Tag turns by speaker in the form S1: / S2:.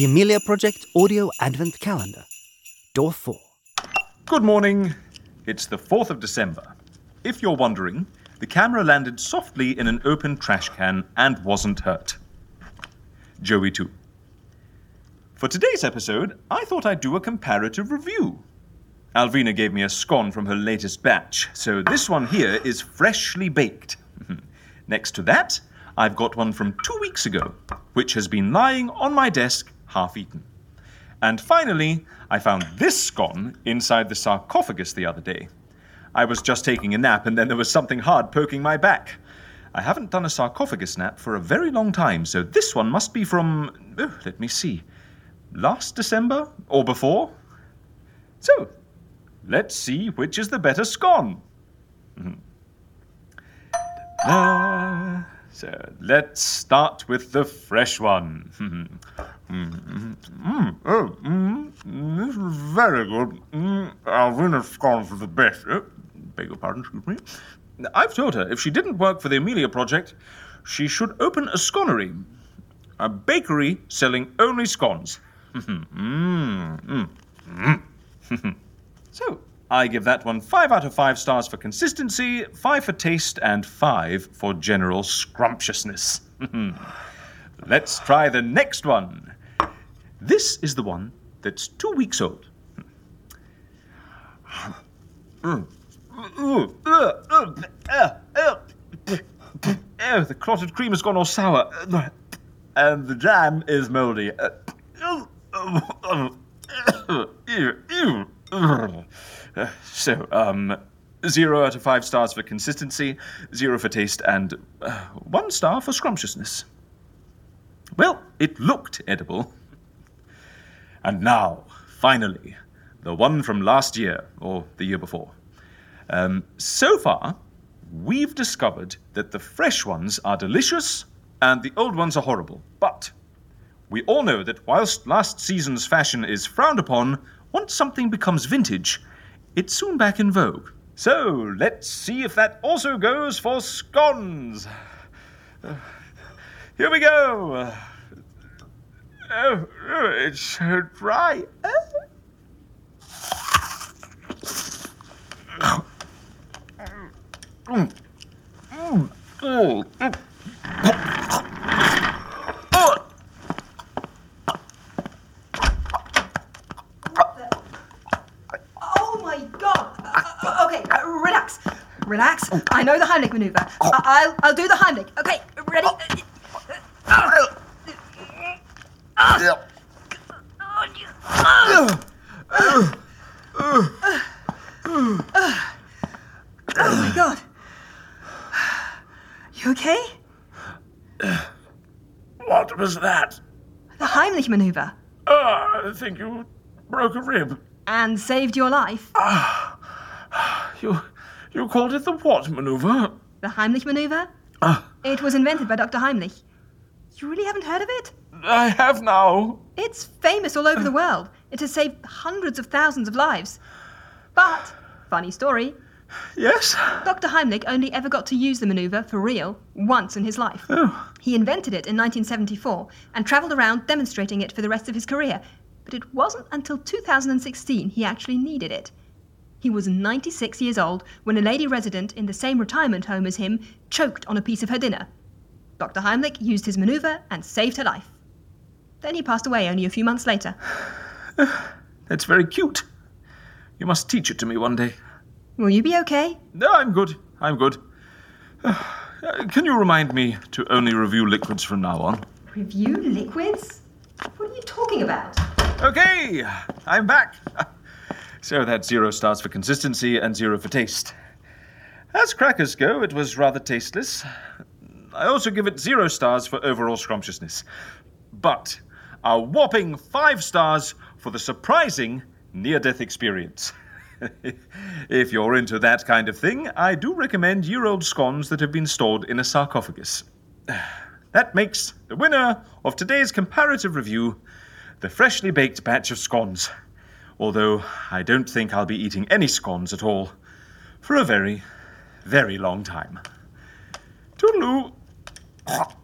S1: The Amelia Project Audio Advent Calendar. Door 4.
S2: Good morning. It's the 4th of December. If you're wondering, the camera landed softly in an open trash can and wasn't hurt. Joey 2. For today's episode, I thought I'd do a comparative review. Alvina gave me a scone from her latest batch, so this one here is freshly baked. Next to that, I've got one from two weeks ago, which has been lying on my desk half eaten. And finally, I found this scone inside the sarcophagus the other day. I was just taking a nap and then there was something hard poking my back. I haven't done a sarcophagus nap for a very long time, so this one must be from, oh, let me see, last December or before? So, let's see which is the better scone. Mhm. Ta-da. So let's start with the fresh one. Mm, mm, oh, mm, this is very good. Mm, Alvina's scones are the best. Oh, beg your pardon, excuse me. I've told her if she didn't work for the Amelia Project, she should open a sconery. A bakery selling only scones. mm, mm, mm. so, I give that one 5 out of 5 stars for consistency, 5 for taste, and 5 for general scrumptiousness. Let's try the next one. This is the one that's two weeks old. Oh, the clotted cream has gone all sour. And the jam is moldy. So, um, zero out of five stars for consistency, zero for taste, and uh, one star for scrumptiousness. Well, it looked edible. And now, finally, the one from last year, or the year before. Um, so far, we've discovered that the fresh ones are delicious and the old ones are horrible. But we all know that whilst last season's fashion is frowned upon, once something becomes vintage, it's soon back in vogue. So let's see if that also goes for scones. Uh, here we go. Oh, oh, it's so dry. Oh. Oh.
S3: Oh my god! Uh, uh, okay, uh, relax. Relax. I know the Heimlich maneuver. I- I'll, I'll do the Heimlich. Okay, ready? Oh my god. You okay?
S2: What was that?
S3: The Heimlich maneuver.
S2: Ah, I think you broke a rib.
S3: And saved your life.
S2: You you called it the what maneuver?
S3: The Heimlich maneuver?
S2: Ah,
S3: It was invented by Dr. Heimlich. You really haven't heard of it?
S2: I have now.
S3: It's famous all over the world. It has saved hundreds of thousands of lives. But, funny story,
S2: Yes.
S3: Dr. Heimlich only ever got to use the maneuver for real once in his life.
S2: Oh.
S3: He invented it in 1974 and travelled around demonstrating it for the rest of his career. But it wasn't until 2016 he actually needed it. He was 96 years old when a lady resident in the same retirement home as him choked on a piece of her dinner. Dr. Heimlich used his maneuver and saved her life. Then he passed away only a few months later.
S2: That's very cute. You must teach it to me one day.
S3: Will you be okay?
S2: No, I'm good. I'm good. Uh, Can you remind me to only review liquids from now on?
S3: Review liquids? What are you talking about?
S2: Okay, I'm back. So that's zero stars for consistency and zero for taste. As crackers go, it was rather tasteless. I also give it zero stars for overall scrumptiousness. But a whopping five stars for the surprising near death experience. if you're into that kind of thing, I do recommend year old scones that have been stored in a sarcophagus. That makes the winner of today's comparative review the freshly baked batch of scones. Although I don't think I'll be eating any scones at all for a very, very long time. Toodaloo! Fuck.